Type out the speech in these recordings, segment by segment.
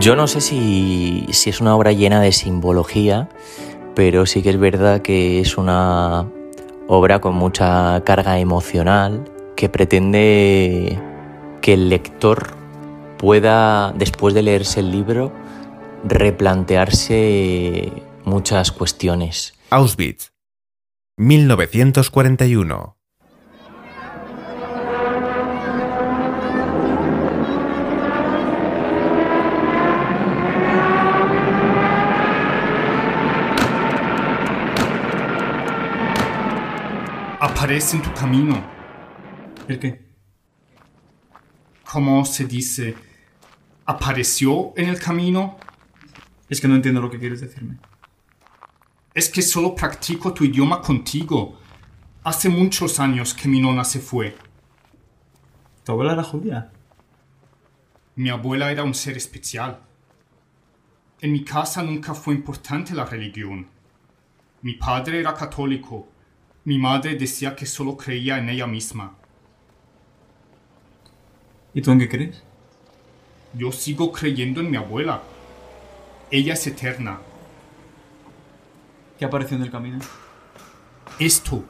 Yo no sé si, es una obra llena de simbología, pero sí que es verdad que es una obra con mucha carga emocional que pretende que el lector pueda, después de leerse el libro, replantearse muchas cuestiones. Auschwitz, 1941. Aparece en tu camino. ¿El qué? ¿Cómo se dice? ¿Apareció en el camino? Es que no entiendo lo que quieres decirme. Es que solo practico tu idioma contigo. Hace muchos años que mi nona se fue. ¿Tu abuela era judía? Mi abuela era un ser especial. En mi casa nunca fue importante la religión. Mi padre era católico. Mi madre decía que solo creía en ella misma. ¿Y tú en qué crees? Yo sigo creyendo en mi abuela. Ella es eterna. ¿Qué apareció en el camino? Esto.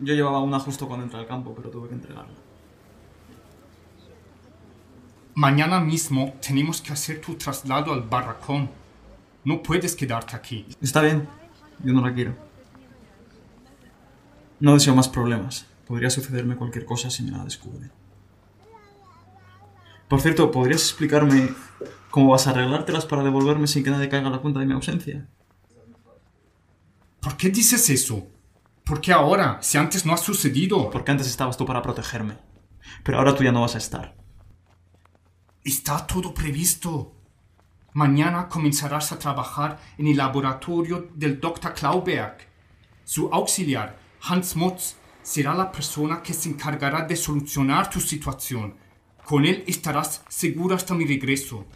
Yo llevaba una justo cuando entré al campo, pero tuve que entregarla. Mañana mismo tenemos que hacer tu traslado al barracón. No puedes quedarte aquí. Está bien, yo no la quiero. No deseo más problemas. Podría sucederme cualquier cosa si me la descubre. Por cierto, ¿podrías explicarme cómo vas a arreglártelas para devolverme sin que nadie caiga la cuenta de mi ausencia? ¿Por qué dices eso? ¿Por qué ahora? Si antes no ha sucedido. Porque antes estabas tú para protegerme. Pero ahora tú ya no vas a estar. Está todo previsto. Mañana comenzarás a trabajar en el laboratorio del Dr. Klauberg. Su auxiliar, Hans Motz, será la persona que se encargará de solucionar tu situación. Con él estarás seguro hasta mi regreso.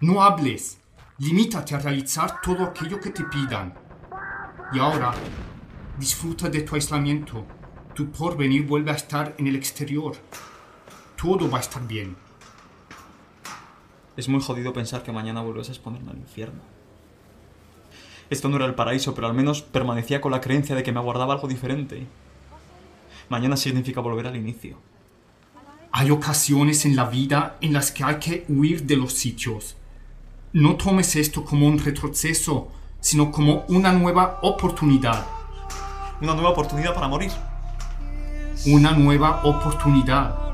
No hables. Limítate a realizar todo aquello que te pidan. Y ahora, disfruta de tu aislamiento. Tu porvenir vuelve a estar en el exterior. Todo va a estar bien. Es muy jodido pensar que mañana vuelves a exponerme al infierno. Esto no era el paraíso, pero al menos permanecía con la creencia de que me aguardaba algo diferente. Mañana significa volver al inicio. Hay ocasiones en la vida en las que hay que huir de los sitios. No tomes esto como un retroceso, sino como una nueva oportunidad. Una nueva oportunidad para morir. Una nueva oportunidad.